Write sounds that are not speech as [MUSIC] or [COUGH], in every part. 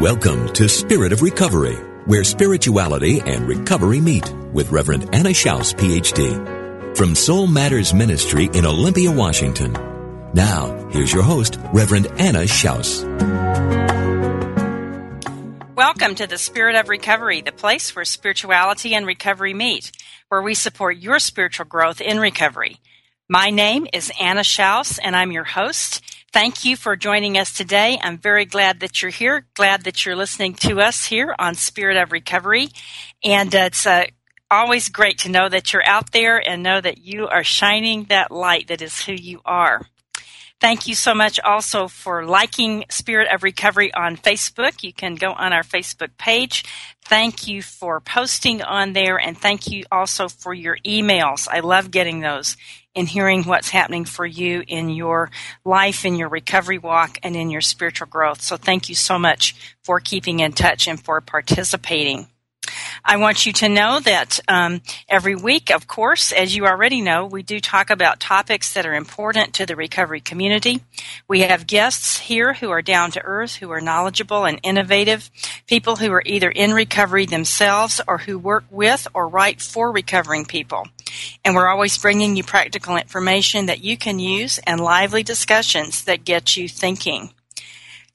Welcome to Spirit of Recovery, where spirituality and recovery meet with Reverend Anna Schaus, PhD, from Soul Matters Ministry in Olympia, Washington. Now, here's your host, Reverend Anna Schaus. Welcome to the Spirit of Recovery, the place where spirituality and recovery meet, where we support your spiritual growth in recovery. My name is Anna Schaus, and I'm your host. Thank you for joining us today. I'm very glad that you're here. Glad that you're listening to us here on Spirit of Recovery. And uh, it's uh, always great to know that you're out there and know that you are shining that light that is who you are. Thank you so much also for liking Spirit of Recovery on Facebook. You can go on our Facebook page. Thank you for posting on there and thank you also for your emails. I love getting those and hearing what's happening for you in your life, in your recovery walk, and in your spiritual growth. So thank you so much for keeping in touch and for participating. I want you to know that um, every week, of course, as you already know, we do talk about topics that are important to the recovery community. We have guests here who are down to earth, who are knowledgeable and innovative, people who are either in recovery themselves or who work with or write for recovering people. And we're always bringing you practical information that you can use and lively discussions that get you thinking.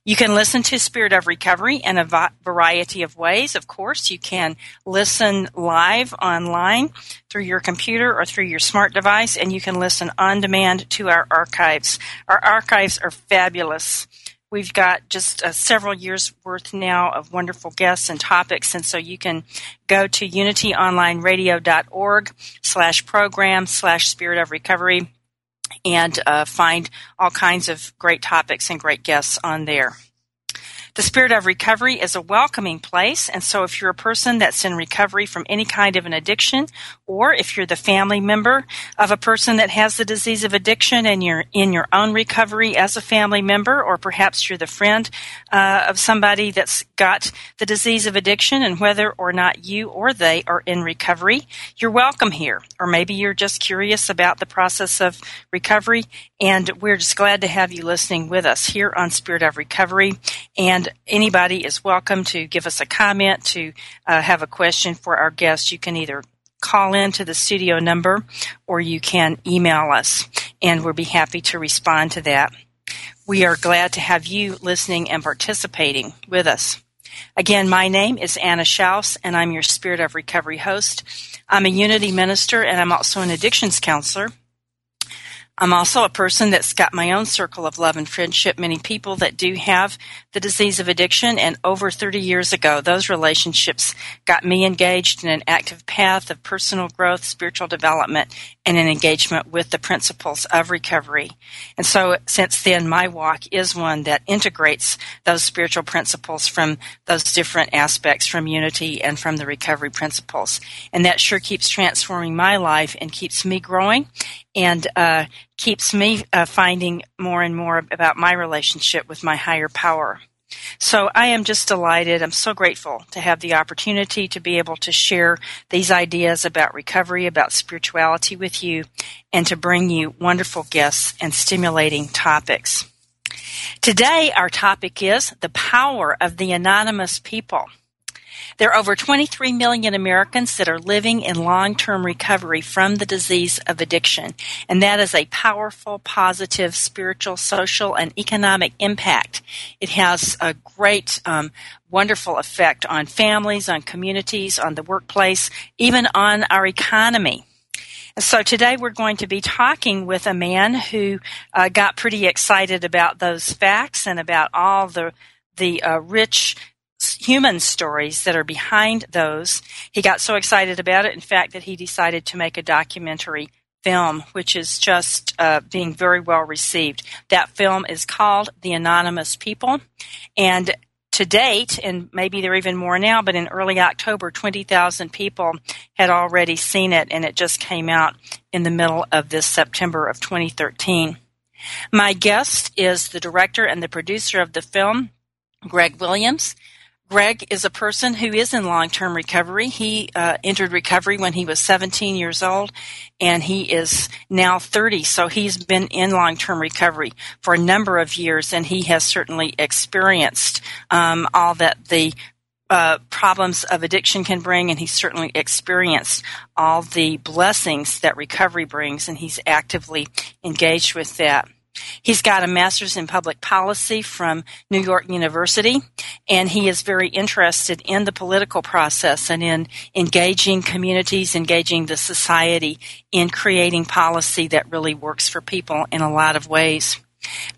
You can listen to Spirit of Recovery in a variety of ways. Of course, you can listen live online through your computer or through your smart device, and you can listen on demand to our archives. Our archives are fabulous. We've got just uh, several years worth now of wonderful guests and topics, and so you can go to unityonlineradio.org slash program slash spirit of recovery and uh, find all kinds of great topics and great guests on there. The Spirit of Recovery is a welcoming place, and so if you're a person that's in recovery from any kind of an addiction, or if you're the family member of a person that has the disease of addiction and you're in your own recovery as a family member, or perhaps you're the friend uh, of somebody that's got the disease of addiction, and whether or not you or they are in recovery, you're welcome here. Or maybe you're just curious about the process of recovery, and we're just glad to have you listening with us here on Spirit of Recovery. And anybody is welcome to give us a comment, to uh, have a question for our guests. You can either call in to the studio number or you can email us, and we'll be happy to respond to that. We are glad to have you listening and participating with us. Again, my name is Anna Schaus, and I'm your Spirit of Recovery host. I'm a Unity minister, and I'm also an addictions counselor. I'm also a person that's got my own circle of love and friendship, many people that do have the disease of addiction. And over 30 years ago, those relationships got me engaged in an active path of personal growth, spiritual development, and an engagement with the principles of recovery. And so since then, my walk is one that integrates those spiritual principles from those different aspects from unity and from the recovery principles. And that sure keeps transforming my life and keeps me growing and uh, keeps me uh, finding more and more about my relationship with my higher power. So I am just delighted. I'm so grateful to have the opportunity to be able to share these ideas about recovery, about spirituality with you, and to bring you wonderful guests and stimulating topics. Today, our topic is the power of the anonymous people. There are over 23 million Americans that are living in long term recovery from the disease of addiction, and that is a powerful, positive, spiritual, social, and economic impact. It has a great, um, wonderful effect on families, on communities, on the workplace, even on our economy. So today we're going to be talking with a man who uh, got pretty excited about those facts and about all the the uh, rich human stories that are behind those. He got so excited about it, in fact, that he decided to make a documentary film, which is just uh, being very well received. That film is called The Anonymous People, and to date, and maybe there are even more now, but in early October, 20,000 people had already seen it, and it just came out in the middle of this September of 2013. My guest is the director and the producer of the film, Greg Williams. Greg is a person who is in long term recovery. He uh, entered recovery when he was 17 years old, and he is now 30. So he's been in long term recovery for a number of years, and he has certainly experienced um, all that the uh, problems of addiction can bring, and he's certainly experienced all the blessings that recovery brings, and he's actively engaged with that. He's got a master's in public policy from New York University, and he is very interested in the political process and in engaging communities, engaging the society in creating policy that really works for people in a lot of ways.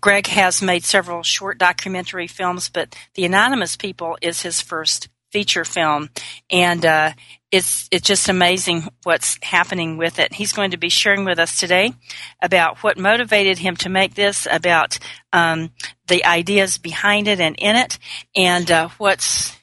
Greg has made several short documentary films, but The Anonymous People is his first feature film, and uh, it's it's just amazing what's happening with it. He's going to be sharing with us today about what motivated him to make this, about um, the ideas behind it and in it, and uh, what's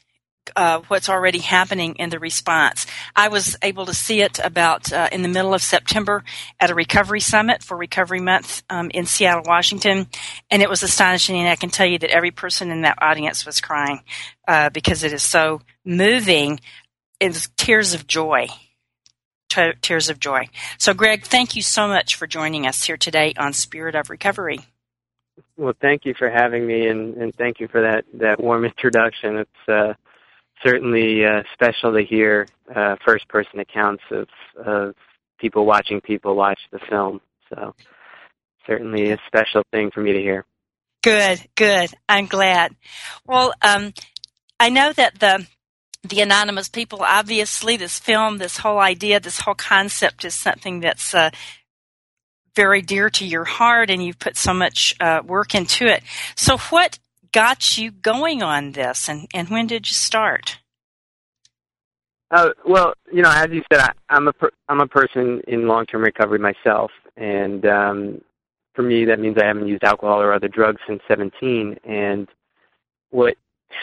uh, what's already happening in the response. I was able to see it about uh, in the middle of September at a recovery summit for Recovery Month um, in Seattle, Washington, and it was astonishing. And I can tell you that every person in that audience was crying uh, because it is so moving. It's tears of joy. T- tears of joy. So, Greg, thank you so much for joining us here today on Spirit of Recovery. Well, thank you for having me, and, and thank you for that, that warm [LAUGHS] introduction. It's uh, certainly uh, special to hear uh, first person accounts of, of people watching people watch the film. So certainly a special thing for me to hear. Good, good. I'm glad. Well, um, I know that the the anonymous people, obviously, this film, this whole idea, this whole concept is something that's uh, very dear to your heart, and you've put so much uh, work into it. So, what got you going on this, and, and when did you start? Uh, well, you know, as you said, I, I'm a per, I'm a person in long term recovery myself, and um, for me, that means I haven't used alcohol or other drugs since 17. And what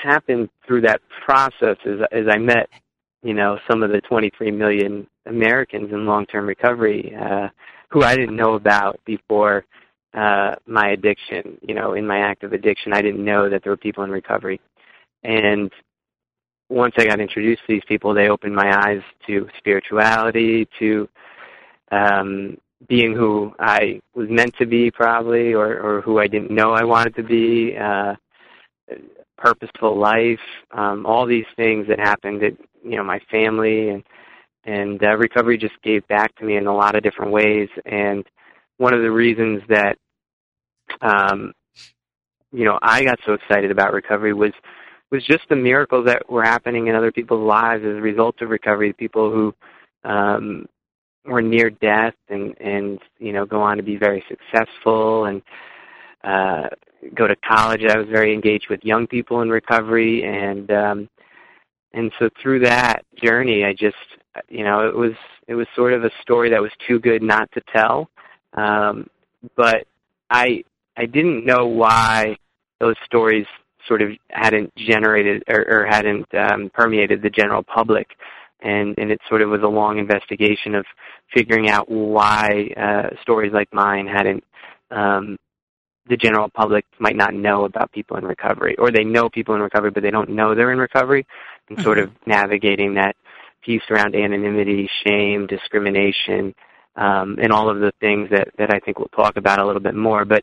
happened through that process is, is I met, you know, some of the 23 million Americans in long term recovery uh, who I didn't know about before uh, my addiction. You know, in my active addiction, I didn't know that there were people in recovery. And once I got introduced to these people, they opened my eyes to spirituality, to um, being who I was meant to be, probably, or, or who I didn't know I wanted to be. Uh, purposeful life, um, all these things that happened at you know my family and and uh, recovery just gave back to me in a lot of different ways. And one of the reasons that um, you know I got so excited about recovery was was just the miracles that were happening in other people's lives as a result of recovery. People who um, were near death and and you know go on to be very successful and uh, go to college. I was very engaged with young people in recovery and um, and so through that journey, I just you know it was it was sort of a story that was too good not to tell. Um, but I I didn't know why those stories sort of hadn't generated or, or hadn't um, permeated the general public, and and it sort of was a long investigation of figuring out why uh, stories like mine hadn't. Um, the general public might not know about people in recovery, or they know people in recovery, but they don't know they're in recovery, and sort of mm-hmm. navigating that piece around anonymity, shame, discrimination, um, and all of the things that, that I think we'll talk about a little bit more. But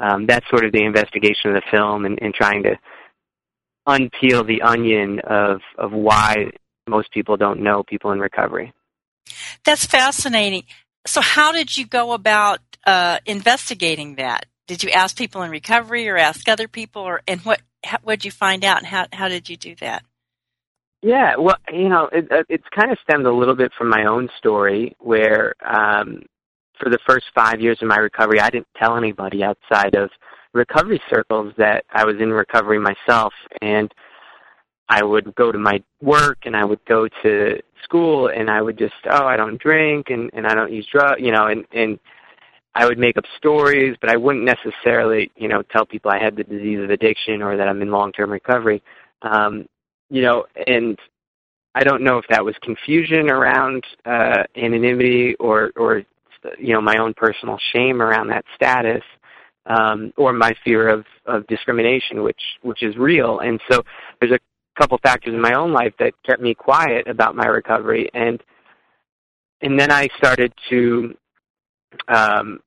um, that's sort of the investigation of the film and, and trying to unpeel the onion of of why most people don't know people in recovery. That's fascinating. So, how did you go about uh, investigating that? Did you ask people in recovery, or ask other people, or and what what did you find out, and how how did you do that? Yeah, well, you know, it, it's kind of stemmed a little bit from my own story, where um, for the first five years of my recovery, I didn't tell anybody outside of recovery circles that I was in recovery myself, and I would go to my work and I would go to school and I would just oh I don't drink and and I don't use drugs you know and and I would make up stories but I wouldn't necessarily you know tell people I had the disease of addiction or that I'm in long term recovery. Um you know and I don't know if that was confusion around uh anonymity or or you know my own personal shame around that status um or my fear of of discrimination which which is real. And so there's a couple factors in my own life that kept me quiet about my recovery. And and then I started to um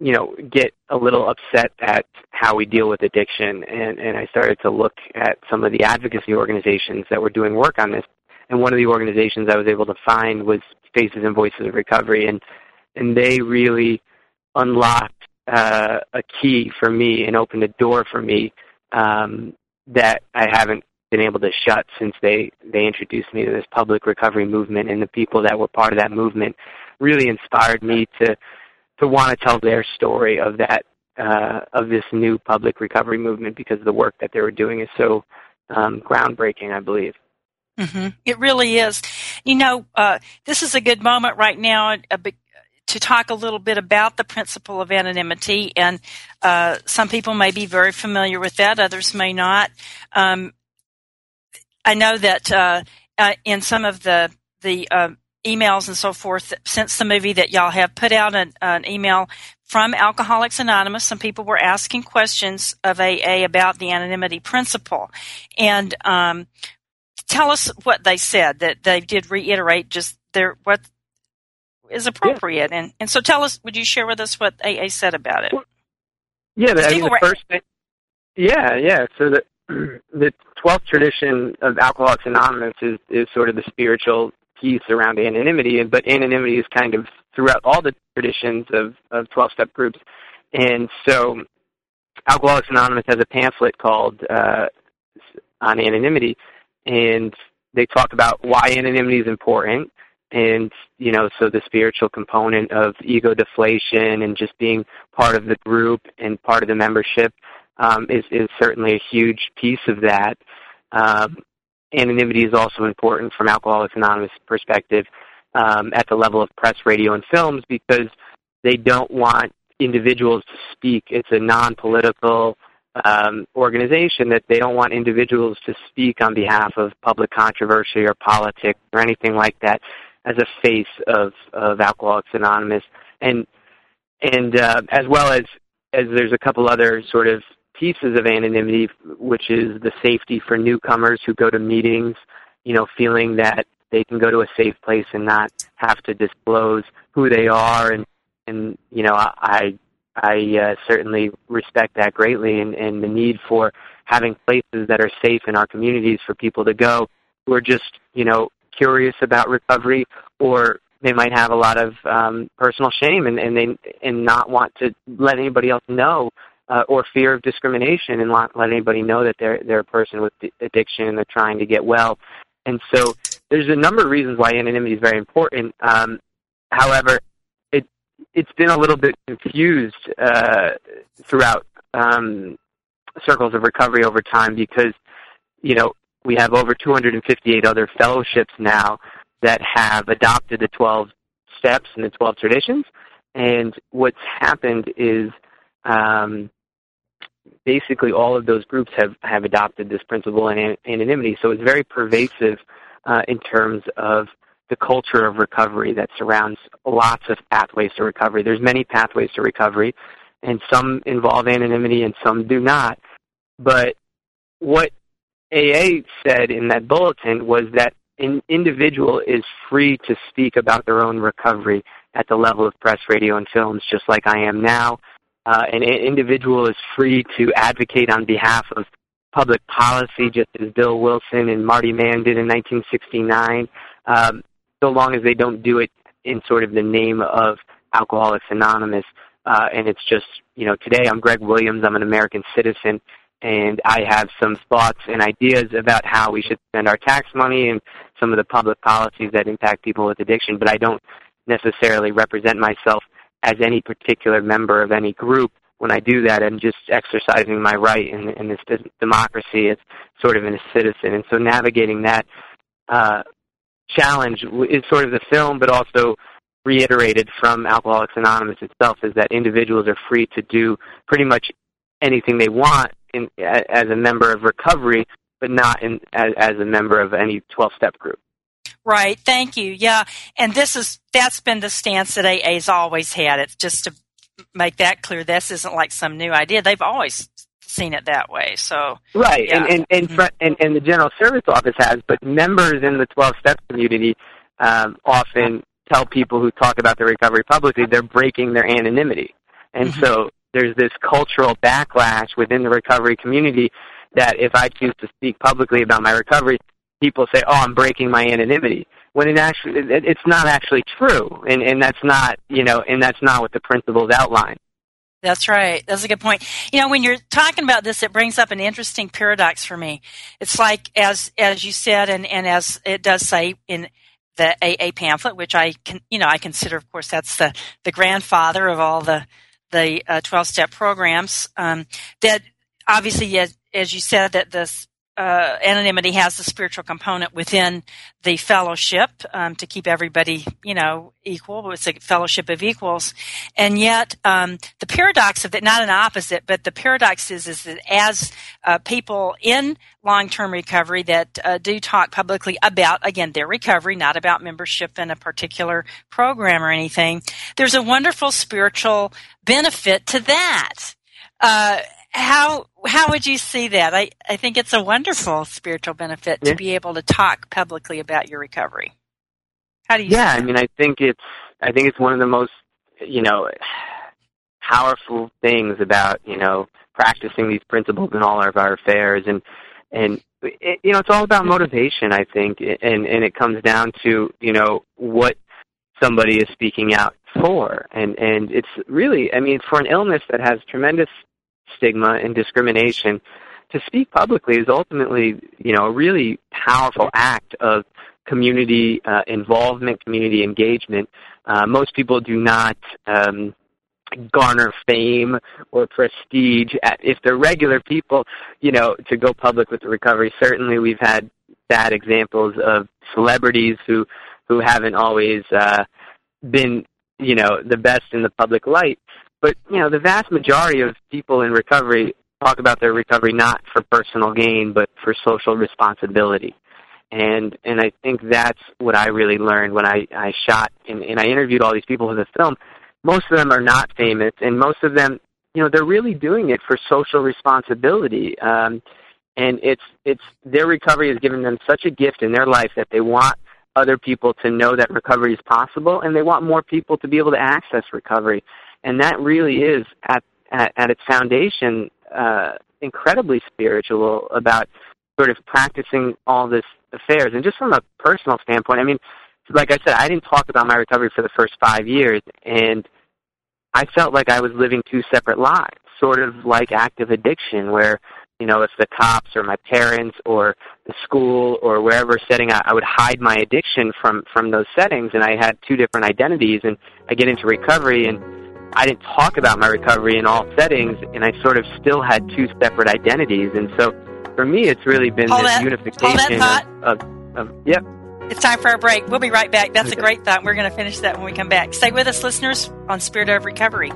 you know get a little upset at how we deal with addiction and and I started to look at some of the advocacy organizations that were doing work on this. And one of the organizations I was able to find was Faces and Voices of Recovery and and they really unlocked uh, a key for me and opened a door for me um, that I haven't been able to shut since they they introduced me to this public recovery movement and the people that were part of that movement really inspired me to to want to tell their story of that uh, of this new public recovery movement because the work that they were doing is so um, groundbreaking, I believe. Mm-hmm. It really is. You know, uh, this is a good moment right now. To talk a little bit about the principle of anonymity. And uh, some people may be very familiar with that, others may not. Um, I know that uh, uh, in some of the the uh, emails and so forth since the movie that y'all have put out an, an, email from Alcoholics Anonymous. Some people were asking questions of AA about the anonymity principle, and um, tell us what they said. That they did reiterate just their what is appropriate. Yeah. And and so tell us, would you share with us what AA said about it? Well, yeah, the, I mean, the first thing. Yeah, yeah. So the [CLEARS THROAT] the twelfth tradition of Alcoholics Anonymous is is sort of the spiritual piece around anonymity, but anonymity is kind of throughout all the traditions of of twelve step groups, and so Alcoholics Anonymous has a pamphlet called uh, on anonymity, and they talk about why anonymity is important and you know so the spiritual component of ego deflation and just being part of the group and part of the membership um, is is certainly a huge piece of that. Um, anonymity is also important from Alcoholics Anonymous perspective um, at the level of press, radio, and films because they don't want individuals to speak. It's a non-political um, organization that they don't want individuals to speak on behalf of public controversy or politics or anything like that as a face of of Alcoholics Anonymous, and and uh, as well as as there's a couple other sort of pieces of anonymity, which is the safety for newcomers who go to meetings, you know, feeling that they can go to a safe place and not have to disclose who they are, and and you know, I I uh, certainly respect that greatly, and, and the need for having places that are safe in our communities for people to go who are just you know curious about recovery or they might have a lot of um, personal shame and, and they and not want to let anybody else know uh, or fear of discrimination and not let anybody know that they're they're a person with addiction and they're trying to get well. And so there's a number of reasons why anonymity is very important. Um, however, it it's been a little bit confused uh, throughout um, circles of recovery over time because you know we have over 258 other fellowships now that have adopted the 12 steps and the 12 traditions. And what's happened is um, basically all of those groups have, have adopted this principle in anonymity. So it's very pervasive uh, in terms of the culture of recovery that surrounds lots of pathways to recovery. There's many pathways to recovery, and some involve anonymity and some do not. But what AA said in that bulletin was that an individual is free to speak about their own recovery at the level of press, radio, and films, just like I am now. Uh, an individual is free to advocate on behalf of public policy, just as Bill Wilson and Marty Mann did in 1969, um, so long as they don't do it in sort of the name of Alcoholics Anonymous. Uh, and it's just, you know, today I'm Greg Williams. I'm an American citizen, and I have some thoughts and ideas about how we should spend our tax money and some of the public policies that impact people with addiction. But I don't necessarily represent myself as any particular member of any group. When I do that, I'm just exercising my right in, in this democracy as sort of in a citizen. And so navigating that uh, challenge is sort of the film, but also reiterated from Alcoholics Anonymous itself is that individuals are free to do pretty much anything they want in, as a member of recovery, but not in, as, as a member of any 12-step group. Right. Thank you. Yeah. And this is, that's been the stance that AA's always had. It's just to make that clear. This isn't like some new idea. They've always seen it that way. So right, yeah. and and and, mm-hmm. and and the General Service Office has, but members in the 12 step community um, often tell people who talk about their recovery publicly they're breaking their anonymity, and mm-hmm. so there's this cultural backlash within the recovery community that if I choose to speak publicly about my recovery, people say, "Oh, I'm breaking my anonymity." When it actually, it's not actually true, and and that's not you know, and that's not what the principles outline. That's right. That's a good point. You know, when you're talking about this, it brings up an interesting paradox for me. It's like, as as you said, and and as it does say in the AA pamphlet, which I can, you know, I consider, of course, that's the the grandfather of all the the twelve uh, step programs. Um, that obviously, as, as you said, that this uh, anonymity has the spiritual component within the fellowship um, to keep everybody, you know, equal. It's a fellowship of equals, and yet um, the paradox of that, not an opposite, but the paradox is is that as uh, people in long term recovery that uh, do talk publicly about again their recovery, not about membership in a particular program or anything, there's a wonderful spiritual benefit to that. Uh, how how would you see that? I, I think it's a wonderful spiritual benefit yeah. to be able to talk publicly about your recovery. How do you? Yeah, I mean, I think it's I think it's one of the most you know powerful things about you know practicing these principles in all of our affairs and and it, you know it's all about motivation I think and and it comes down to you know what somebody is speaking out for and and it's really I mean for an illness that has tremendous stigma and discrimination, to speak publicly is ultimately, you know, a really powerful act of community uh, involvement, community engagement. Uh, most people do not um, garner fame or prestige if they're regular people. You know, to go public with the recovery. Certainly, we've had bad examples of celebrities who who haven't always uh, been, you know, the best in the public light. But you know, the vast majority of people in recovery talk about their recovery not for personal gain, but for social responsibility. And and I think that's what I really learned when I I shot and, and I interviewed all these people for the film. Most of them are not famous, and most of them, you know, they're really doing it for social responsibility. Um, and it's it's their recovery has given them such a gift in their life that they want other people to know that recovery is possible, and they want more people to be able to access recovery and that really is at at, at its foundation uh, incredibly spiritual about sort of practicing all this affairs. And just from a personal standpoint, I mean, like I said, I didn't talk about my recovery for the first five years, and I felt like I was living two separate lives, sort of like active addiction, where you know, if the cops or my parents or the school or wherever setting, I, I would hide my addiction from from those settings, and I had two different identities. And I get into recovery, and I didn't talk about my recovery in all settings, and I sort of still had two separate identities. And so, for me, it's really been hold this that, unification of, of, of, yep. It's time for a break. We'll be right back. That's a great thought. We're going to finish that when we come back. Stay with us, listeners, on Spirit of Recovery.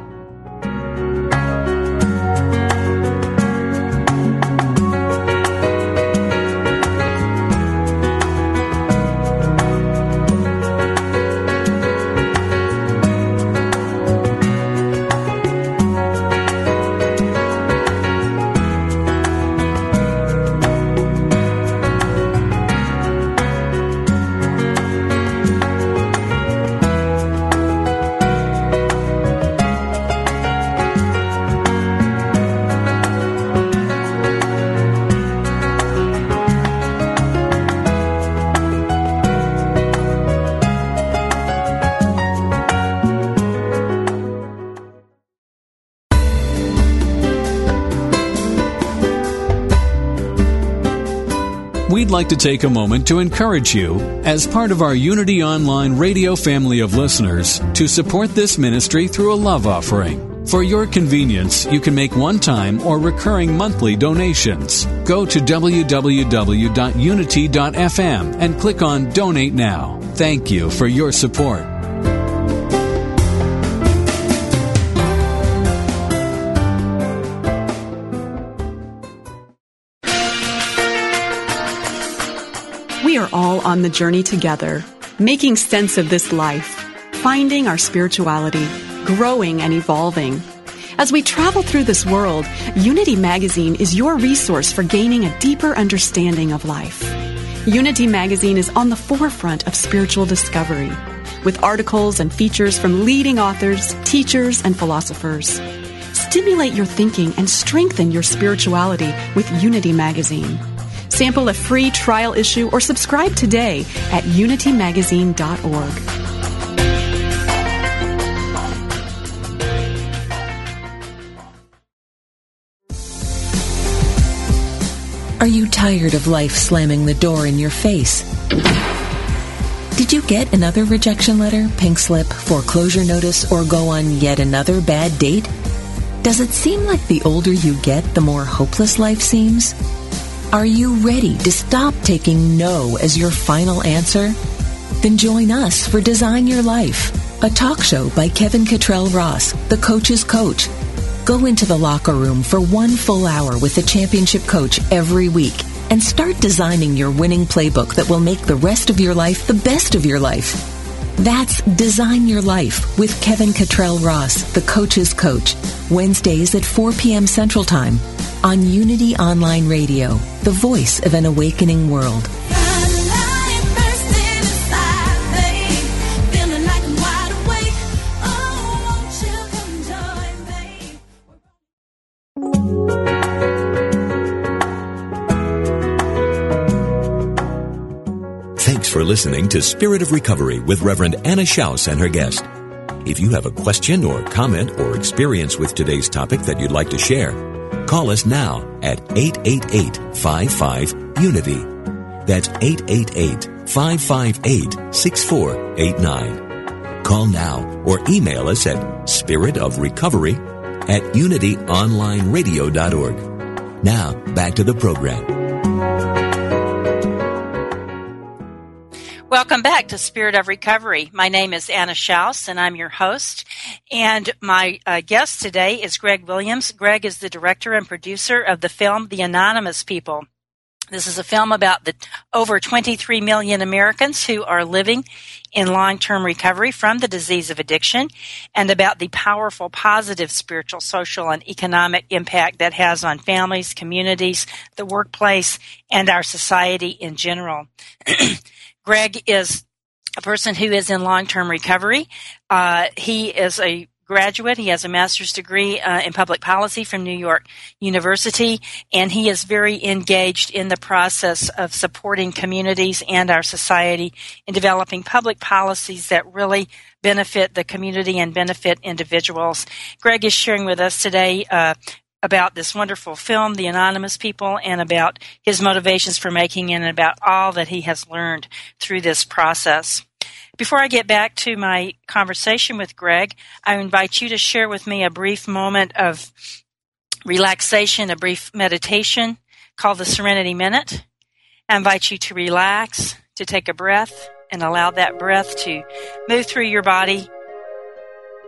We'd like to take a moment to encourage you, as part of our Unity Online radio family of listeners, to support this ministry through a love offering. For your convenience, you can make one time or recurring monthly donations. Go to www.unity.fm and click on Donate Now. Thank you for your support. On the journey together, making sense of this life, finding our spirituality growing and evolving. As we travel through this world, Unity Magazine is your resource for gaining a deeper understanding of life. Unity Magazine is on the forefront of spiritual discovery, with articles and features from leading authors, teachers, and philosophers. Stimulate your thinking and strengthen your spirituality with Unity Magazine. Sample a free trial issue or subscribe today at unitymagazine.org. Are you tired of life slamming the door in your face? Did you get another rejection letter, pink slip, foreclosure notice, or go on yet another bad date? Does it seem like the older you get, the more hopeless life seems? Are you ready to stop taking no as your final answer? Then join us for Design Your Life, a talk show by Kevin Cottrell Ross, the coach's coach Go into the locker room for one full hour with the championship coach every week and start designing your winning playbook that will make the rest of your life the best of your life. That's Design Your Life with Kevin Cottrell Ross, the coach's coach, Wednesdays at 4 p.m. Central Time on Unity Online Radio, the voice of an awakening world. Thanks for listening to Spirit of Recovery with Reverend Anna Schaus and her guest. If you have a question or comment or experience with today's topic that you'd like to share, call us now at 888-55-UNITY. That's 888-558-6489. Call now or email us at spiritofrecovery at unityonlineradio.org. Now, back to the program. Welcome back to Spirit of Recovery. My name is Anna Schaus, and I'm your host. And my uh, guest today is Greg Williams. Greg is the director and producer of the film The Anonymous People. This is a film about the over 23 million Americans who are living in long-term recovery from the disease of addiction and about the powerful positive spiritual, social, and economic impact that has on families, communities, the workplace, and our society in general. [CLEARS THROAT] Greg is a person who is in long-term recovery. Uh, he is a graduate. He has a master's degree uh, in public policy from New York University, and he is very engaged in the process of supporting communities and our society in developing public policies that really benefit the community and benefit individuals. Greg is sharing with us today uh, about this wonderful film, The Anonymous People, and about his motivations for making it and about all that he has learned through this process. Before I get back to my conversation with Greg, I invite you to share with me a brief moment of relaxation, a brief meditation called the Serenity Minute. I invite you to relax, to take a breath, and allow that breath to move through your body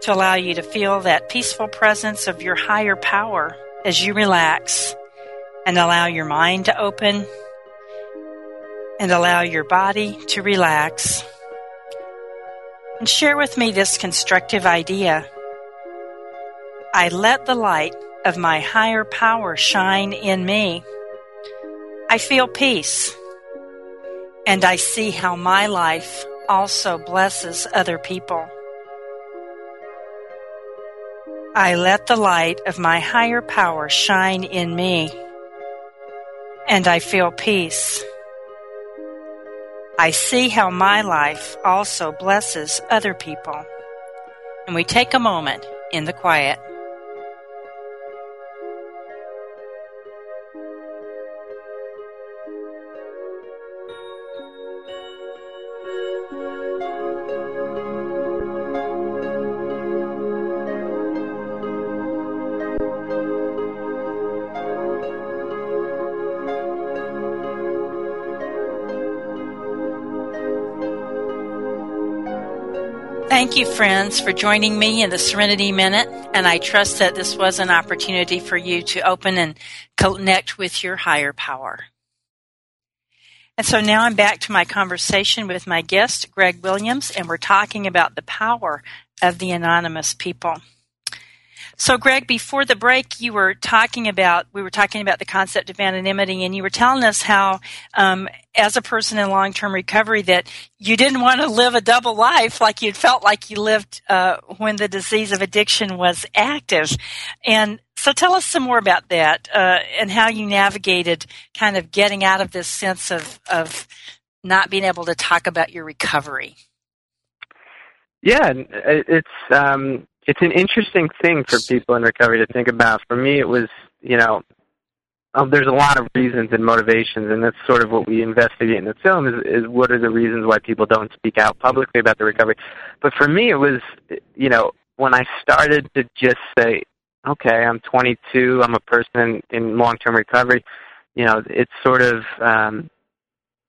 to allow you to feel that peaceful presence of your higher power as you relax and allow your mind to open and allow your body to relax. And share with me this constructive idea. I let the light of my higher power shine in me. I feel peace and I see how my life also blesses other people. I let the light of my higher power shine in me, and I feel peace. I see how my life also blesses other people. And we take a moment in the quiet. You, friends, for joining me in the Serenity Minute. And I trust that this was an opportunity for you to open and connect with your higher power. And so now I'm back to my conversation with my guest, Greg Williams, and we're talking about the power of the anonymous people. So, Greg, before the break, you were talking about we were talking about the concept of anonymity, and you were telling us how, um, as a person in long-term recovery, that you didn't want to live a double life like you felt like you lived uh, when the disease of addiction was active. And so, tell us some more about that uh, and how you navigated kind of getting out of this sense of of not being able to talk about your recovery. Yeah, it's um, it's an interesting thing for people in recovery to think about. For me, it was, you know, um, there's a lot of reasons and motivations, and that's sort of what we investigate in the film is, is what are the reasons why people don't speak out publicly about the recovery. But for me, it was, you know, when I started to just say, okay, I'm 22, I'm a person in long-term recovery, you know, it's sort of, um,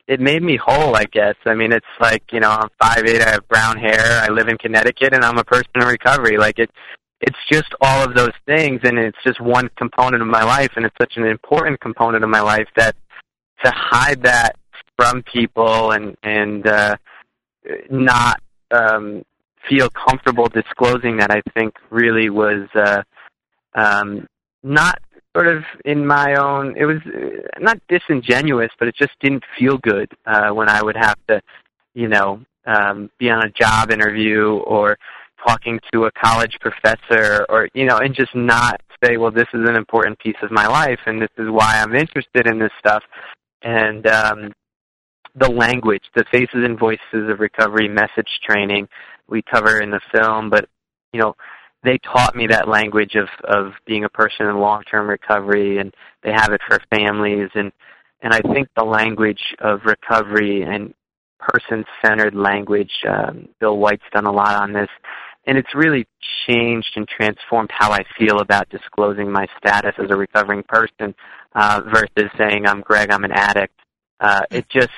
it made me whole, I guess. I mean, it's like you know, I'm five eight, I have brown hair, I live in Connecticut, and I'm a person in recovery. Like it, it's just all of those things, and it's just one component of my life, and it's such an important component of my life that to hide that from people and and uh, not um, feel comfortable disclosing that, I think really was uh, um, not sort of in my own it was uh, not disingenuous but it just didn't feel good uh when i would have to you know um be on a job interview or talking to a college professor or you know and just not say well this is an important piece of my life and this is why i'm interested in this stuff. And um the language the faces and voices of recovery message training we cover in the film but you know they taught me that language of of being a person in long term recovery and they have it for families. And and I think the language of recovery and person centered language um, Bill White's done a lot on this and it's really changed and transformed how I feel about disclosing my status as a recovering person uh, versus saying I'm Greg, I'm an addict. Uh, it just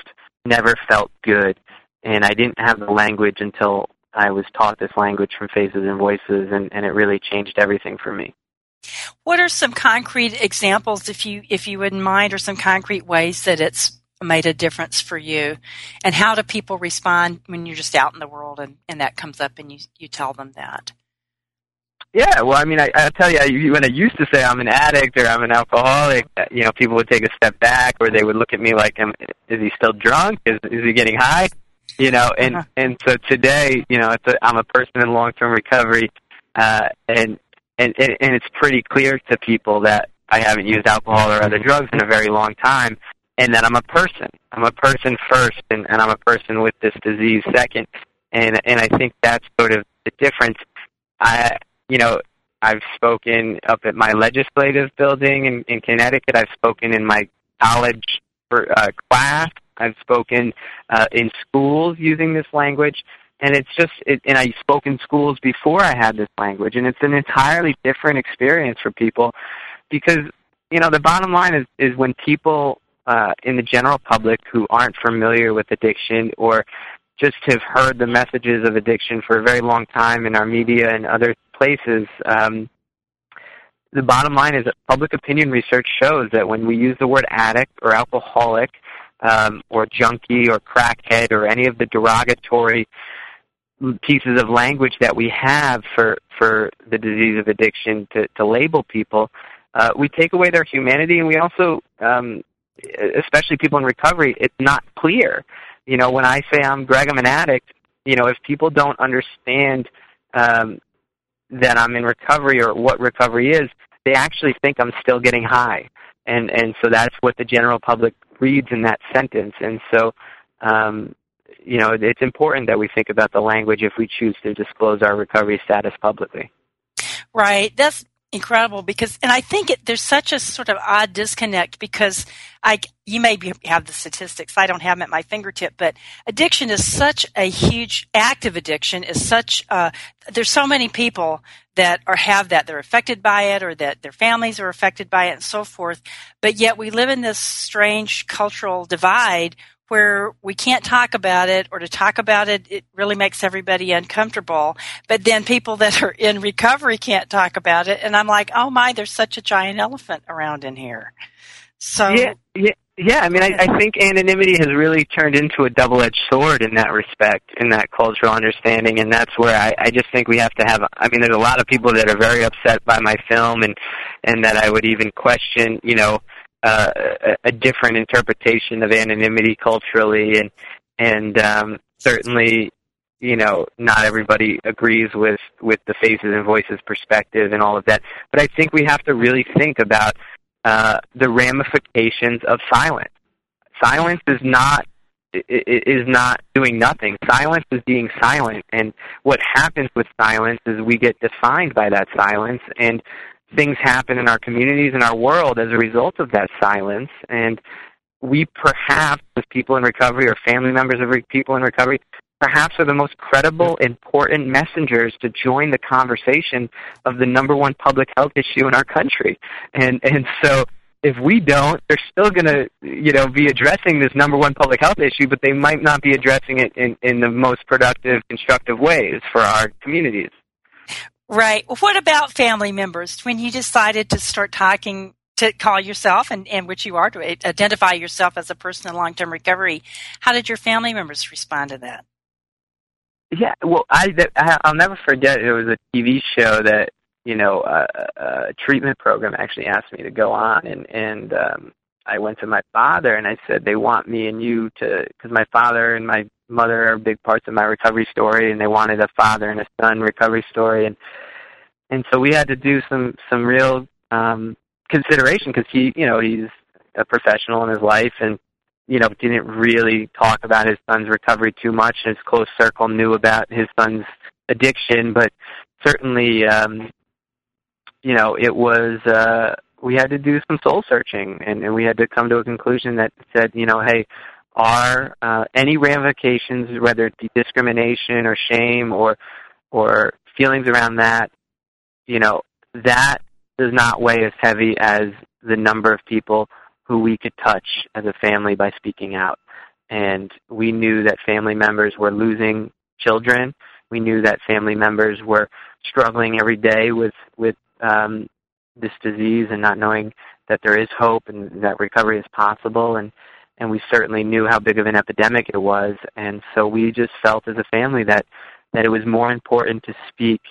never felt good, and I didn't have the language until I was taught this language from Faces and Voices, and, and it really changed everything for me. What are some concrete examples, if you if you wouldn't mind, or some concrete ways that it's made a difference for you? And how do people respond when you're just out in the world and, and that comes up and you you tell them that? Yeah, well, I mean, I, I tell you, I, when I used to say I'm an addict or I'm an alcoholic, you know, people would take a step back, or they would look at me like, "Is he still drunk? Is is he getting high?" you know and uh-huh. and so today you know it's a, i'm a person in long term recovery uh and and and it's pretty clear to people that i haven't used alcohol or other drugs in a very long time and that i'm a person. I'm a person first and and i'm a person with this disease second. And and i think that's sort of the difference. I you know i've spoken up at my legislative building in in connecticut. I've spoken in my college for uh class. I've spoken uh, in schools using this language, and it's just, it, and I spoke in schools before I had this language, and it's an entirely different experience for people because, you know, the bottom line is, is when people uh, in the general public who aren't familiar with addiction or just have heard the messages of addiction for a very long time in our media and other places, um, the bottom line is that public opinion research shows that when we use the word addict or alcoholic, um, or junkie or crackhead or any of the derogatory pieces of language that we have for for the disease of addiction to, to label people, uh, we take away their humanity, and we also, um, especially people in recovery, it's not clear. You know, when I say I'm Greg, I'm an addict. You know, if people don't understand um, that I'm in recovery or what recovery is, they actually think I'm still getting high, and and so that's what the general public reads in that sentence. And so, um, you know, it's important that we think about the language if we choose to disclose our recovery status publicly. Right. That's incredible because, and I think it, there's such a sort of odd disconnect because I, you may be, have the statistics. I don't have them at my fingertip, but addiction is such a huge active addiction is such, uh, there's so many people that are have that they're affected by it or that their families are affected by it and so forth. But yet we live in this strange cultural divide where we can't talk about it or to talk about it it really makes everybody uncomfortable but then people that are in recovery can't talk about it and i'm like oh my there's such a giant elephant around in here so yeah, yeah, yeah. I mean, I, I think anonymity has really turned into a double-edged sword in that respect, in that cultural understanding, and that's where I, I just think we have to have. I mean, there's a lot of people that are very upset by my film, and and that I would even question, you know, uh, a, different interpretation of anonymity culturally, and and um, certainly you know not everybody agrees with with the faces and voices perspective and all of that but i think we have to really think about uh, the ramifications of silence. Silence is not is not doing nothing. Silence is being silent, and what happens with silence is we get defined by that silence, and things happen in our communities and our world as a result of that silence. And we perhaps, as people in recovery or family members of people in recovery, perhaps are the most credible, important messengers to join the conversation of the number one public health issue in our country. And and so if we don't, they're still going to, you know, be addressing this number one public health issue, but they might not be addressing it in, in the most productive, constructive ways for our communities. Right. What about family members? When you decided to start talking to call yourself and, and which you are to identify yourself as a person in long term recovery, how did your family members respond to that? Yeah, well, I I'll never forget. It was a TV show that you know a, a treatment program actually asked me to go on, and and um, I went to my father and I said they want me and you to because my father and my mother are big parts of my recovery story, and they wanted a father and a son recovery story, and and so we had to do some some real um, consideration because he you know he's a professional in his life and you know, didn't really talk about his son's recovery too much. His close circle knew about his son's addiction, but certainly, um, you know, it was, uh, we had to do some soul searching and, and we had to come to a conclusion that said, you know, hey, are uh, any ramifications, whether it be discrimination or shame or or feelings around that, you know, that does not weigh as heavy as the number of people who we could touch as a family by speaking out. And we knew that family members were losing children. We knew that family members were struggling every day with with um, this disease and not knowing that there is hope and that recovery is possible. And and we certainly knew how big of an epidemic it was. And so we just felt as a family that that it was more important to speak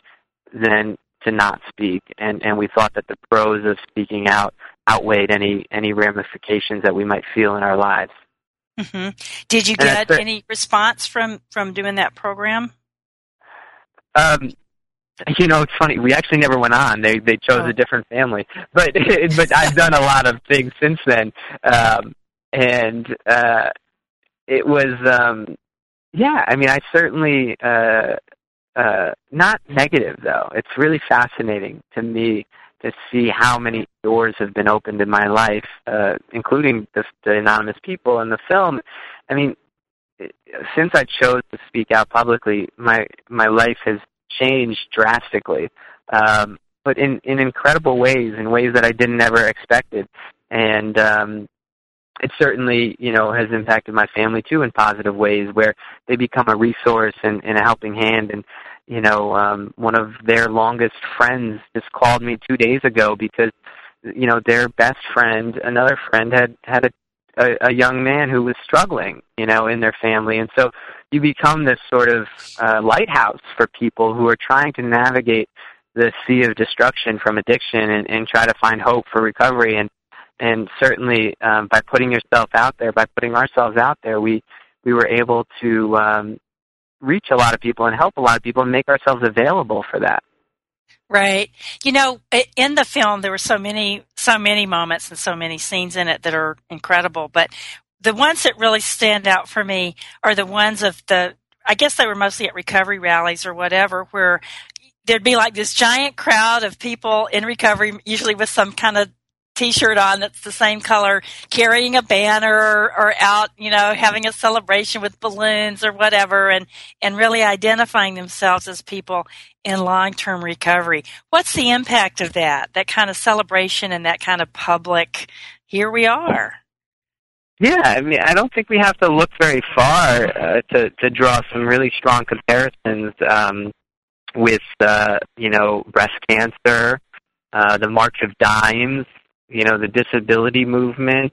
than to not speak. And and we thought that the pros of speaking out outweighed any any ramifications that we might feel in our lives. Mm-hmm. Did you get any response from from doing that program? Um, you know, it's funny. We actually never went on. They they chose oh. a different family, but [LAUGHS] but I've done a lot of things since then, um, and uh, it was um, yeah. I mean, I certainly uh, uh, not negative though. It's really fascinating to me to see how many doors have been opened in my life, uh, including the, the anonymous people in the film. I mean, since I chose to speak out publicly, my my life has changed drastically, um, but in in incredible ways, in ways that I didn't ever expected, and um, it certainly you know has impacted my family too in positive ways, where they become a resource and, and a helping hand, and you know, um, one of their longest friends just called me two days ago because, you know, their best friend, another friend, had had a a, a young man who was struggling, you know, in their family, and so you become this sort of uh, lighthouse for people who are trying to navigate the sea of destruction from addiction and, and try to find hope for recovery. And and certainly um, by putting yourself out there, by putting ourselves out there, we we were able to um, reach a lot of people and help a lot of people and make ourselves available for that. Right. You know, in the film there were so many so many moments and so many scenes in it that are incredible, but the ones that really stand out for me are the ones of the I guess they were mostly at recovery rallies or whatever where there'd be like this giant crowd of people in recovery usually with some kind of t-shirt on that's the same color, carrying a banner or, out, you know, having a celebration with balloons or whatever and, and really identifying themselves as people in long-term recovery. What's the impact of that? That kind of celebration and that kind of public, here we are. Yeah, I mean, I don't think we have to look very far uh, to to draw some really strong comparisons um, with uh, you know breast cancer, uh, the March of Dimes, you know the disability movement,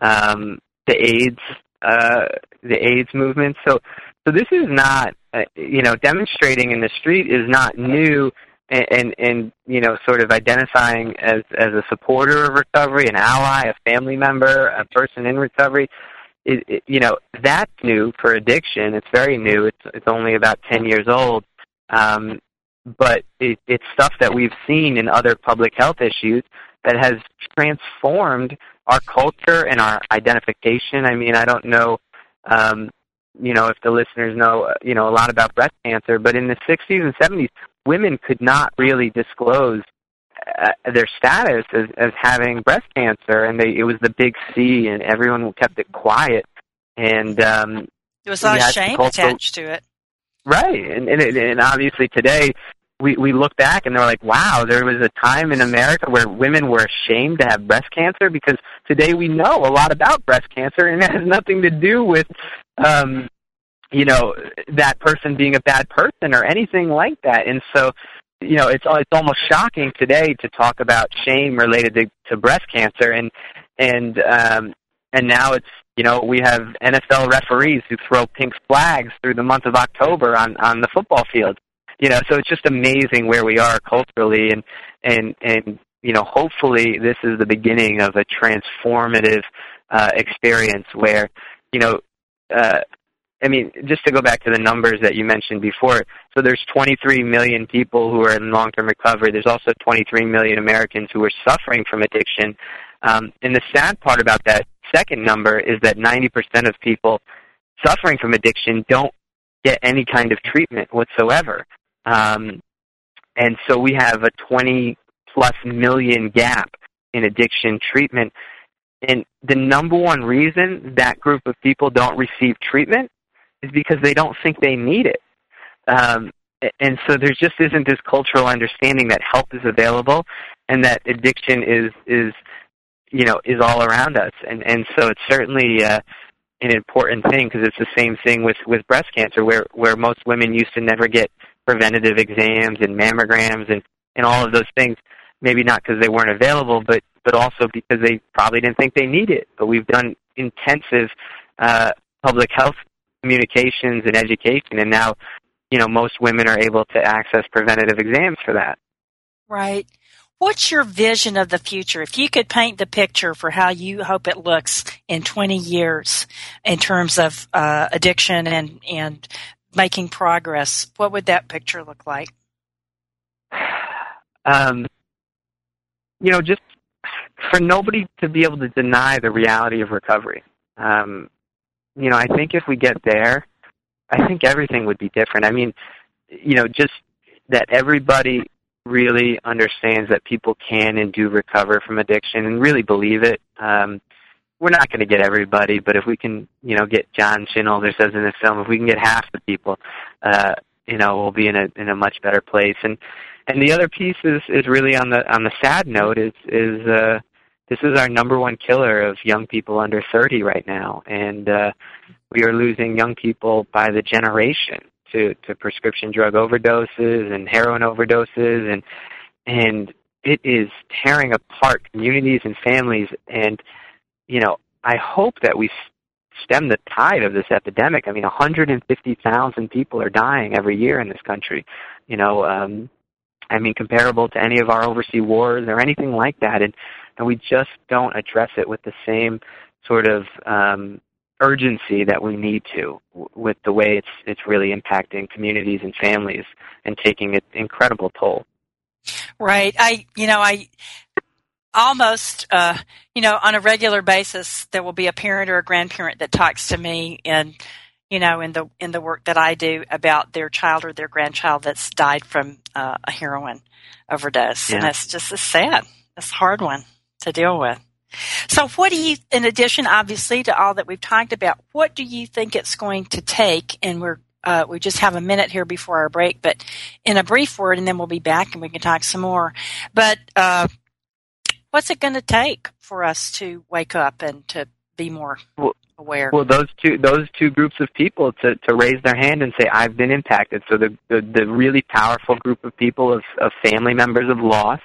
um, the AIDS uh, the AIDS movement. So so this is not uh, you know demonstrating in the street is not new and, and and you know sort of identifying as as a supporter of recovery, an ally, a family member, a person in recovery. It, it, you know that's new for addiction. It's very new. It's it's only about ten years old, um, but it, it's stuff that we've seen in other public health issues that has transformed our culture and our identification. I mean, I don't know, um, you know, if the listeners know, you know, a lot about breast cancer, but in the 60s and 70s, women could not really disclose uh, their status as, as having breast cancer, and they, it was the big C, and everyone kept it quiet. And um, there was a lot of shame cultural, attached to it. Right, and, and and obviously today we we look back and they're like, wow, there was a time in America where women were ashamed to have breast cancer because today we know a lot about breast cancer and [LAUGHS] it has nothing to do with um you know that person being a bad person or anything like that. And so you know it's it's almost shocking today to talk about shame related to, to breast cancer and and um and now it's you know we have NFL referees who throw pink flags through the month of October on on the football field you know so it's just amazing where we are culturally and and and you know hopefully this is the beginning of a transformative uh experience where you know uh I mean, just to go back to the numbers that you mentioned before, so there's 23 million people who are in long-term recovery. There's also 23 million Americans who are suffering from addiction. Um, and the sad part about that second number is that 90% of people suffering from addiction don't get any kind of treatment whatsoever. Um, and so we have a 20 plus million gap in addiction treatment. And the number one reason that group of people don't receive treatment is because they don't think they need it. Um, and so there just isn't this cultural understanding that help is available and that addiction is is you know is all around us and and so it's certainly uh an important thing because it's the same thing with with breast cancer where where most women used to never get preventative exams and mammograms and and all of those things. Maybe not because they weren't available but but also because they probably didn't think they need it. But we've done intensive uh public health communications and education and now you know most women are able to access preventative exams for that. Right. What's your vision of the future? If you could paint the picture for how you hope it looks in 20 years in terms of uh, addiction and and making progress what would that picture look like um, you know just for nobody to be able to deny the reality of recovery um, you know, I think if we get there, I think everything would be different. I mean, you know, just that everybody really understands that people can and do recover from addiction and really believe it. Um, we're not going to get everybody, but if we can, you know, get John Shinholser says in the film, if we can get half the people, uh, you know, we'll be in a in a much better place. And and the other piece is is really on the on the sad note is is uh, this is our number one killer of young people under 30 right now, and uh, we are losing young people by the generation to to prescription drug overdoses and heroin overdoses, and and it is tearing apart communities and families. And you know, I hope that we stem the tide of this epidemic. I mean, 150,000 people are dying every year in this country. You know, um, I mean, comparable to any of our overseas wars or anything like that. And and we just don't address it with the same sort of um, urgency that we need to with the way it's it's really impacting communities and families and taking an incredible toll. Right. I you know I almost uh, you know on a regular basis there will be a parent or a grandparent that talks to me and you know in the in the work that I do about their child or their grandchild that's died from uh, a heroin overdose yeah. and it's just a sad it's a hard one to deal with. So, what do you, in addition, obviously, to all that we've talked about, what do you think it's going to take? And we're uh, we just have a minute here before our break, but in a brief word, and then we'll be back and we can talk some more. But uh, what's it going to take for us to wake up and to be more well, aware? Well, those two those two groups of people to to raise their hand and say I've been impacted. So the the, the really powerful group of people of of family members of loss.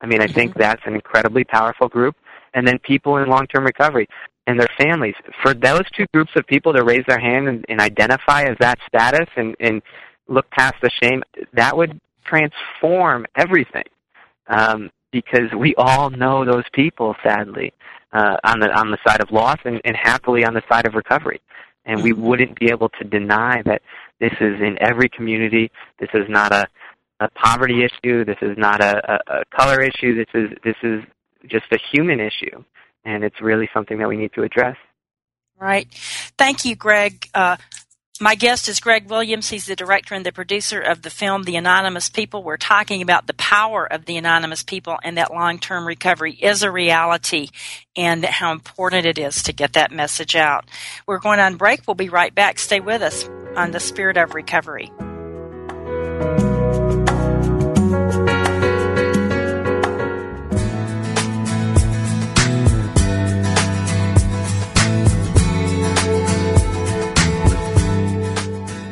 I mean, I mm-hmm. think that's an incredibly powerful group. And then people in long term recovery and their families. For those two groups of people to raise their hand and, and identify as that status and, and look past the shame, that would transform everything. Um, because we all know those people, sadly, uh, on the on the side of loss and, and happily on the side of recovery. And we mm-hmm. wouldn't be able to deny that this is in every community. This is not a, a poverty issue. This is not a, a, a color issue. This is this is just a human issue, and it's really something that we need to address. Right. Thank you, Greg. Uh, my guest is Greg Williams. He's the director and the producer of the film The Anonymous People. We're talking about the power of the anonymous people and that long term recovery is a reality and how important it is to get that message out. We're going on break. We'll be right back. Stay with us on the Spirit of Recovery.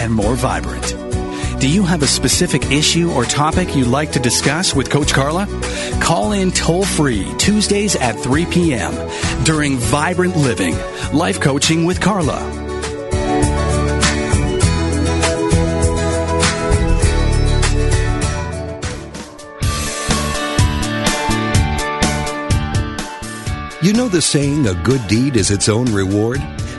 and more vibrant. Do you have a specific issue or topic you'd like to discuss with Coach Carla? Call in toll free Tuesdays at 3 p.m. during Vibrant Living, Life Coaching with Carla. You know the saying, a good deed is its own reward?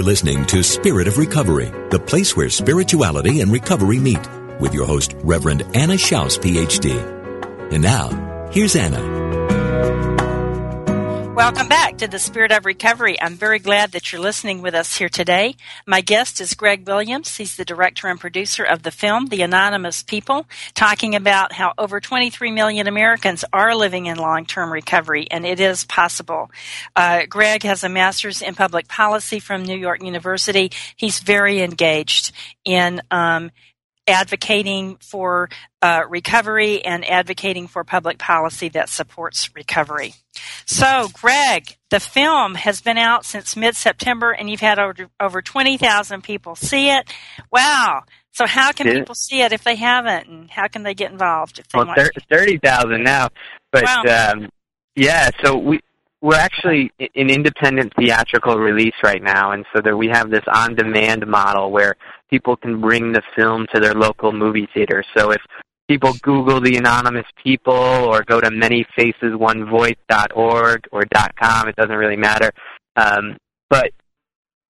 You're listening to Spirit of Recovery, the place where spirituality and recovery meet, with your host, Reverend Anna Schaus, PhD. And now, here's Anna. Welcome back to the Spirit of Recovery. I'm very glad that you're listening with us here today. My guest is Greg Williams. He's the director and producer of the film, The Anonymous People, talking about how over 23 million Americans are living in long term recovery, and it is possible. Uh, Greg has a master's in public policy from New York University. He's very engaged in um, advocating for uh, recovery and advocating for public policy that supports recovery. So, Greg, the film has been out since mid September and you've had over, over 20,000 people see it. Wow. So, how can people see it if they haven't? And how can they get involved if they well, 30,000 now. But, wow. um, yeah, so we, we're actually an independent theatrical release right now, and so there we have this on-demand model where people can bring the film to their local movie theater. So if people Google the anonymous people or go to manyfacesonevoice.org or .com, it doesn't really matter. Um, but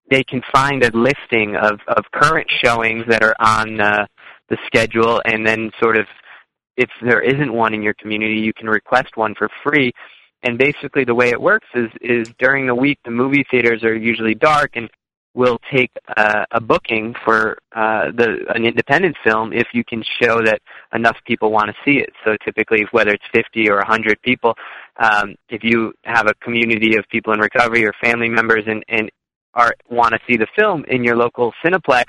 they can find a listing of, of current showings that are on uh, the schedule, and then sort of if there isn't one in your community, you can request one for free. And basically, the way it works is is during the week, the movie theaters are usually dark, and will take uh, a booking for uh, the an independent film if you can show that enough people want to see it. So typically, whether it's 50 or 100 people, um, if you have a community of people in recovery or family members and, and are want to see the film in your local Cineplex,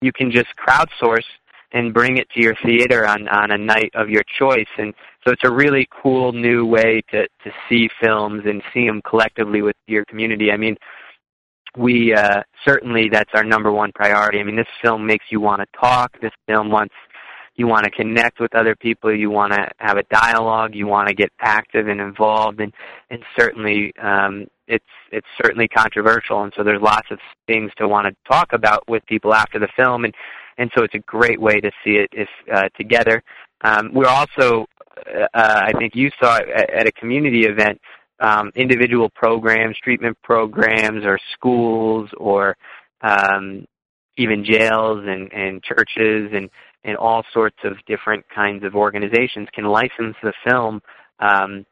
you can just crowdsource and bring it to your theater on on a night of your choice. And so it's a really cool new way to to see films and see them collectively with your community. I mean, we uh, certainly that's our number one priority. I mean, this film makes you want to talk. This film wants you want to connect with other people. You want to have a dialogue. You want to get active and involved, and and certainly um, it's it's certainly controversial. And so there's lots of things to want to talk about with people after the film, and and so it's a great way to see it if uh, together. Um, we're also, uh, I think you saw at, at a community event um, individual programs, treatment programs, or schools, or um, even jails and, and churches and, and all sorts of different kinds of organizations can license the film um,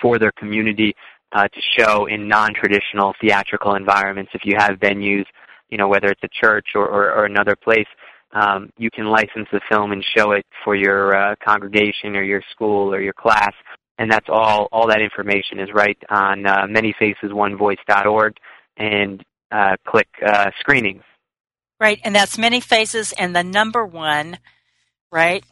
for their community uh, to show in non-traditional theatrical environments. If you have venues, you know whether it's a church or, or, or another place, um, you can license the film and show it for your uh, congregation or your school or your class and that's all. All that information is right on uh, manyfacesonevoice.org, and uh, click uh, screenings. Right, and that's many faces and the number one, right?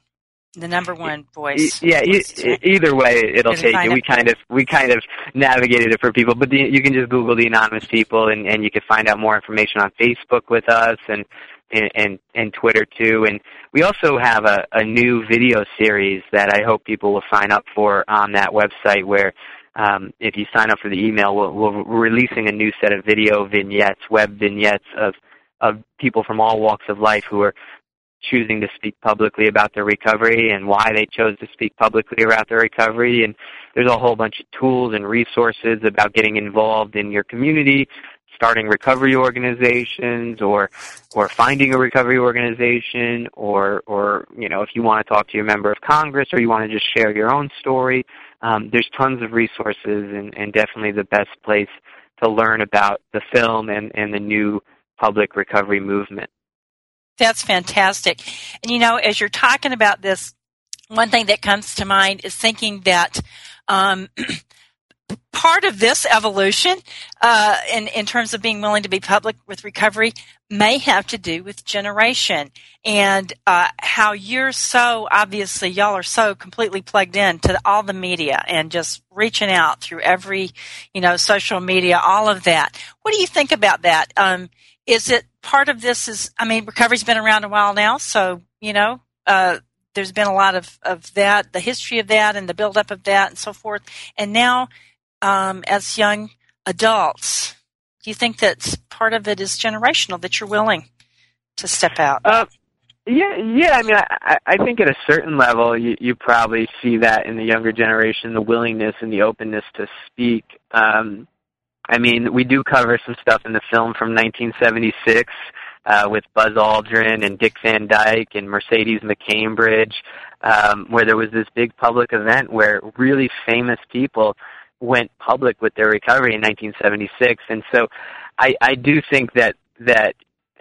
The number one voice. Yeah, e- either way, it'll take you. We kind of we kind of navigated it for people, but the, you can just Google the anonymous people, and and you can find out more information on Facebook with us, and and, and, and Twitter too. And we also have a, a new video series that I hope people will sign up for on that website where um, if you sign up for the email, we'll, we're releasing a new set of video vignettes, web vignettes of, of people from all walks of life who are choosing to speak publicly about their recovery and why they chose to speak publicly about their recovery. And there's a whole bunch of tools and resources about getting involved in your community, starting recovery organizations or or finding a recovery organization or or you know if you want to talk to your member of Congress or you want to just share your own story. Um, there's tons of resources and, and definitely the best place to learn about the film and, and the new public recovery movement. That's fantastic. And you know, as you're talking about this, one thing that comes to mind is thinking that um, [CLEARS THROAT] part of this evolution uh, in, in terms of being willing to be public with recovery may have to do with generation and uh, how you're so obviously y'all are so completely plugged in to all the media and just reaching out through every you know social media all of that. What do you think about that? Um, is it part of this is i mean recovery's been around a while now so you know uh, there's been a lot of, of that the history of that and the buildup of that and so forth. And now um, as young adults? Do you think that part of it is generational that you're willing to step out? Uh, yeah, yeah. I mean, I, I think at a certain level, you, you probably see that in the younger generation, the willingness and the openness to speak. Um, I mean, we do cover some stuff in the film from 1976 uh, with Buzz Aldrin and Dick Van Dyke and Mercedes McCambridge, um, where there was this big public event where really famous people went public with their recovery in 1976, and so I, I do think that that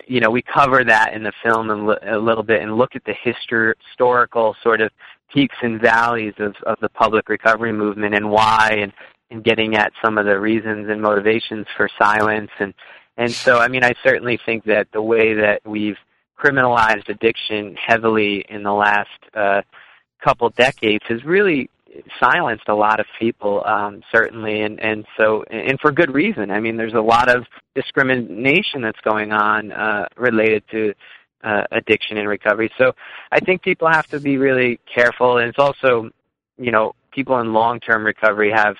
you know we cover that in the film a, little bit and look at the histor- historical sort of peaks and valleys of, of the public recovery movement and why and and getting at some of the reasons and motivations for silence. And and so I mean I certainly think that the way that we've criminalized addiction heavily in the last uh, couple decades has really silenced a lot of people, um, certainly, and and so and for good reason. I mean, there's a lot of discrimination that's going on uh, related to uh, addiction and recovery. So I think people have to be really careful, and it's also, you know, people in long-term recovery have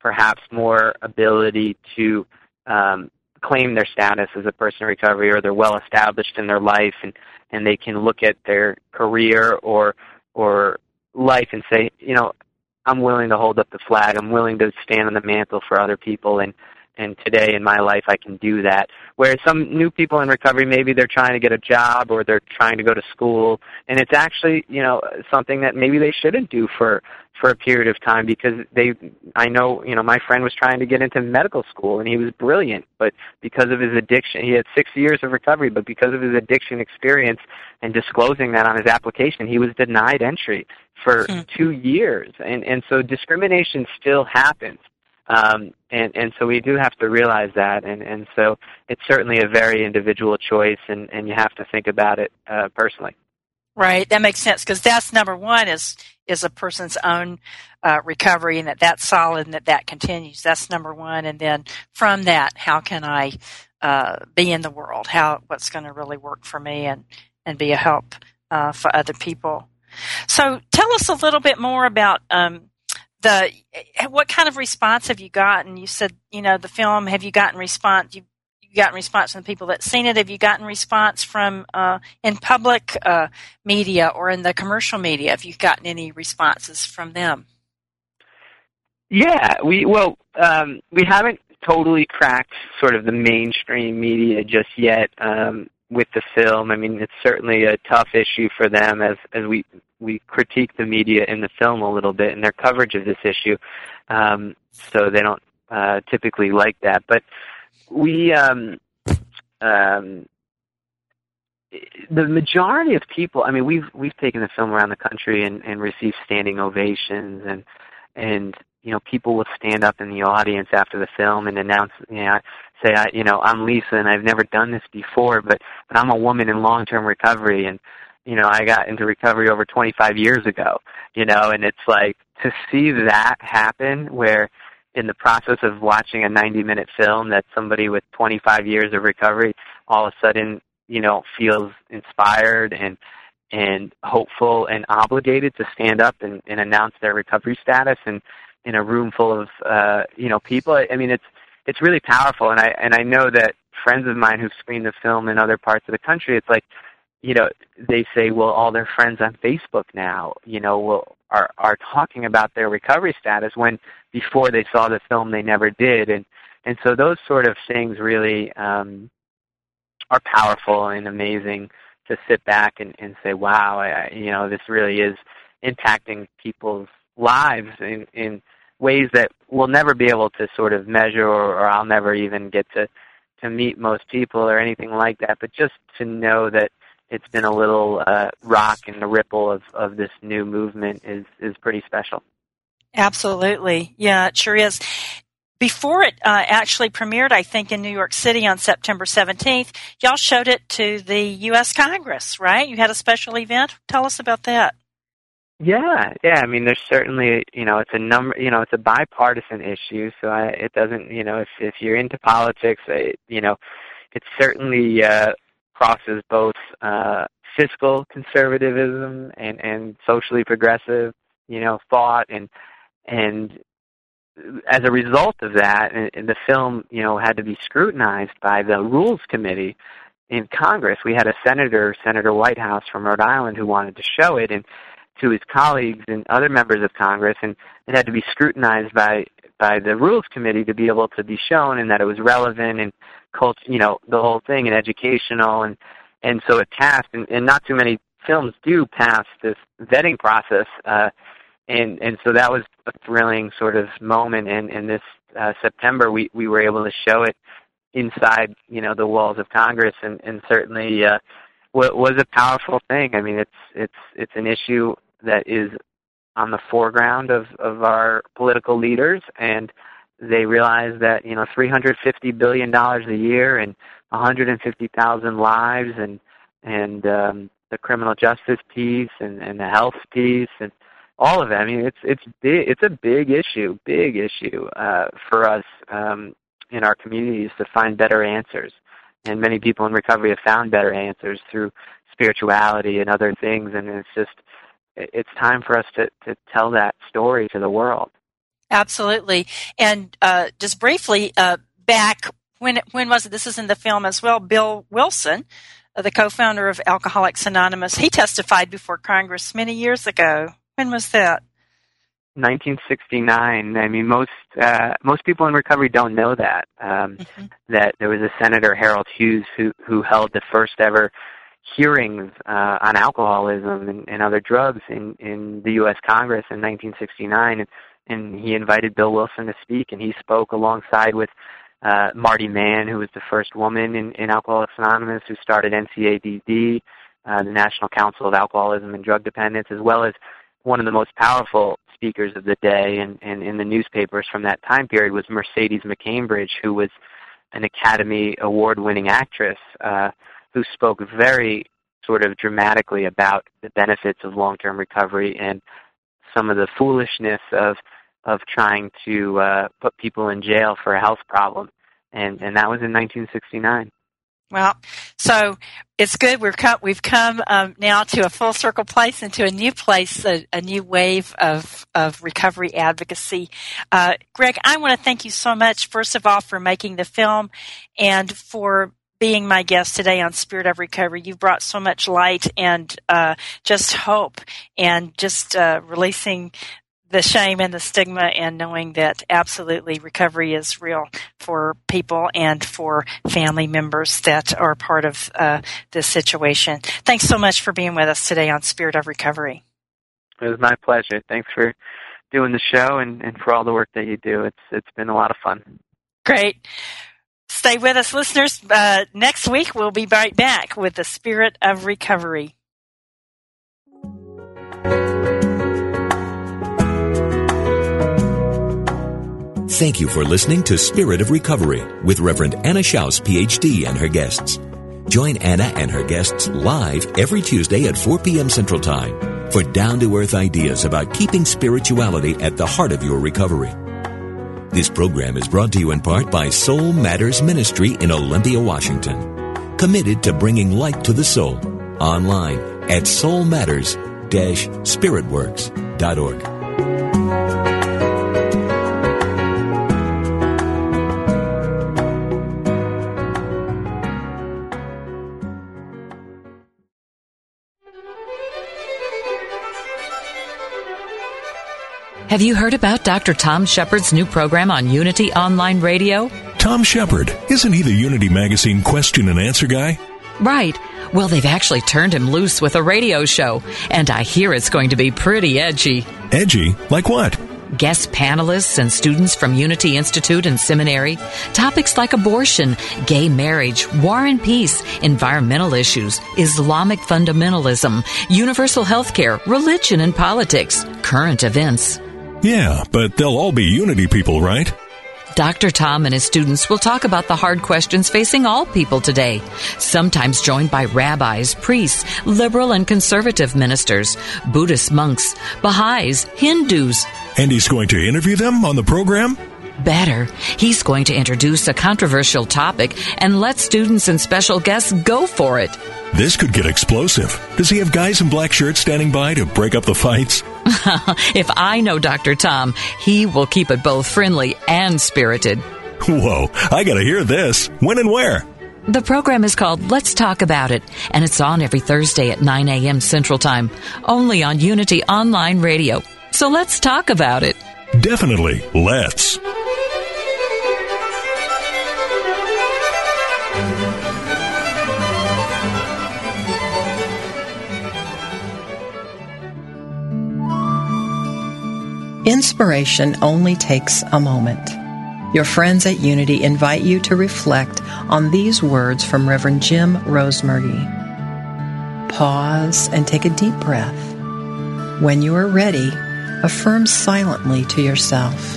perhaps more ability to um, claim their status as a person in recovery, or they're well established in their life, and and they can look at their career or or life and say, you know, I'm willing to hold up the flag. I'm willing to stand on the mantle for other people and and today in my life I can do that. Whereas some new people in recovery maybe they're trying to get a job or they're trying to go to school and it's actually, you know, something that maybe they shouldn't do for for a period of time because they I know, you know, my friend was trying to get into medical school and he was brilliant, but because of his addiction, he had 6 years of recovery, but because of his addiction experience and disclosing that on his application, he was denied entry for hmm. 2 years. And and so discrimination still happens. Um, and, and so we do have to realize that, and, and so it's certainly a very individual choice, and, and you have to think about it uh, personally. Right, that makes sense because that's number one is is a person's own uh, recovery and that that's solid and that that continues. That's number one, and then from that, how can I uh, be in the world? How what's going to really work for me and and be a help uh, for other people? So tell us a little bit more about um, the what kind of response have you gotten? You said you know the film. Have you gotten response? You you gotten response from the people that seen it? Have you gotten response from uh, in public uh, media or in the commercial media? Have you gotten any responses from them? Yeah, we well um, we haven't totally cracked sort of the mainstream media just yet um, with the film. I mean, it's certainly a tough issue for them as as we we critique the media in the film a little bit and their coverage of this issue. Um, so they don't uh, typically like that, but we um, um, the majority of people. I mean, we've we've taken the film around the country and, and received standing ovations, and and you know people will stand up in the audience after the film and announce, you know, say, I, you know, I'm Lisa and I've never done this before, but but I'm a woman in long-term recovery, and you know, I got into recovery over 25 years ago, you know, and it's like to see that happen where in the process of watching a 90 minute film that somebody with 25 years of recovery all of a sudden you know feels inspired and and hopeful and obligated to stand up and, and announce their recovery status and in a room full of uh you know people. I mean it's it's really powerful and i and i know that friends of mine who've screened the film in other parts of the country it's like you know they say well all their friends on facebook now you know will are are talking about their recovery status when before they saw the film they never did. And and so those sort of things really um are powerful and amazing to sit back and, and say wow I, you know this really is impacting people's lives in in ways that we'll never be able to sort of measure or, or I'll never even get to to meet most people or anything like that but just to know that it's been a little uh, rock in the ripple of, of this new movement is is pretty special. Absolutely, yeah, it sure is. Before it uh, actually premiered, I think in New York City on September seventeenth, y'all showed it to the U.S. Congress, right? You had a special event. Tell us about that. Yeah, yeah. I mean, there's certainly, you know, it's a number, you know, it's a bipartisan issue. So I, it doesn't, you know, if if you're into politics, it, you know, it certainly uh, crosses both uh, fiscal conservatism and, and socially progressive, you know, thought, and and as a result of that, and, and the film, you know, had to be scrutinized by the Rules Committee in Congress. We had a senator, Senator Whitehouse from Rhode Island, who wanted to show it, and to his colleagues and other members of Congress, and it had to be scrutinized by by the Rules Committee to be able to be shown, and that it was relevant and culture, you know, the whole thing and educational and and so it passed. And, and not too many films do pass this vetting process uh and and so that was a thrilling sort of moment. And in this uh, September we we were able to show it inside you know the walls of Congress. And and certainly uh was a powerful thing. I mean it's it's it's an issue that is on the foreground of of our political leaders and they realize that you know 350 billion dollars a year and 150,000 lives and and um, the criminal justice piece and and the health piece and all of it. I mean, it's it's big. It's a big issue, big issue uh, for us um, in our communities to find better answers. And many people in recovery have found better answers through spirituality and other things. And it's just it's time for us to to tell that story to the world. Absolutely. And uh, just briefly, uh, back when when was it? This is in the film as well. Bill Wilson, uh, the co-founder of Alcoholics Anonymous, he testified before Congress many years ago. When was that? 1969. I mean, most uh, most people in recovery don't know that um, mm-hmm. that there was a Senator Harold Hughes who who held the first ever hearings uh, on alcoholism and, and other drugs in in the U.S. Congress in 1969. And and he invited Bill Wilson to speak, and he spoke alongside with uh, Marty Mann, who was the first woman in, in Alcoholics Anonymous, who started NCADD, uh, the National Council of Alcoholism and Drug Dependence, as well as one of the most powerful speakers of the day and, and in the newspapers from that time period was Mercedes McCambridge, who was an Academy Award winning actress uh, who spoke very sort of dramatically about the benefits of long-term recovery and some of the foolishness of of trying to uh, put people in jail for a health problem, and and that was in 1969. Well, so it's good. We've come, we've come um, now to a full circle place and to a new place, a, a new wave of, of recovery advocacy. Uh, Greg, I want to thank you so much, first of all, for making the film and for being my guest today on Spirit of Recovery. You've brought so much light and uh, just hope and just uh, releasing the shame and the stigma and knowing that absolutely recovery is real for people and for family members that are part of uh, this situation. Thanks so much for being with us today on Spirit of Recovery. It was my pleasure. Thanks for doing the show and, and for all the work that you do. It's it's been a lot of fun. Great. Stay with us, listeners. Uh, next week, we'll be right back with the Spirit of Recovery. Thank you for listening to Spirit of Recovery with Reverend Anna Schaus, PhD, and her guests. Join Anna and her guests live every Tuesday at 4 p.m. Central Time for down to earth ideas about keeping spirituality at the heart of your recovery. This program is brought to you in part by Soul Matters Ministry in Olympia, Washington, committed to bringing light to the soul. Online at soulmatters-spiritworks.org. Have you heard about Dr. Tom Shepherd's new program on Unity Online Radio? Tom Shepard, isn't he the Unity Magazine question and answer guy? Right. Well, they've actually turned him loose with a radio show, and I hear it's going to be pretty edgy. Edgy? Like what? Guest panelists and students from Unity Institute and Seminary, topics like abortion, gay marriage, war and peace, environmental issues, Islamic fundamentalism, universal health care, religion and politics, current events. Yeah, but they'll all be Unity people, right? Dr. Tom and his students will talk about the hard questions facing all people today, sometimes joined by rabbis, priests, liberal and conservative ministers, Buddhist monks, Baha'is, Hindus. And he's going to interview them on the program? Better, he's going to introduce a controversial topic and let students and special guests go for it. This could get explosive. Does he have guys in black shirts standing by to break up the fights? [LAUGHS] if I know Dr. Tom, he will keep it both friendly and spirited. Whoa, I gotta hear this. When and where? The program is called Let's Talk About It, and it's on every Thursday at 9 a.m. Central Time, only on Unity Online Radio. So let's talk about it. Definitely, let's. Inspiration only takes a moment. Your friends at Unity invite you to reflect on these words from Reverend Jim Rosemergy. Pause and take a deep breath. When you are ready, affirm silently to yourself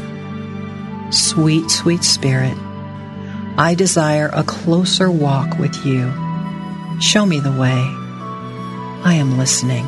Sweet, sweet Spirit, I desire a closer walk with you. Show me the way. I am listening.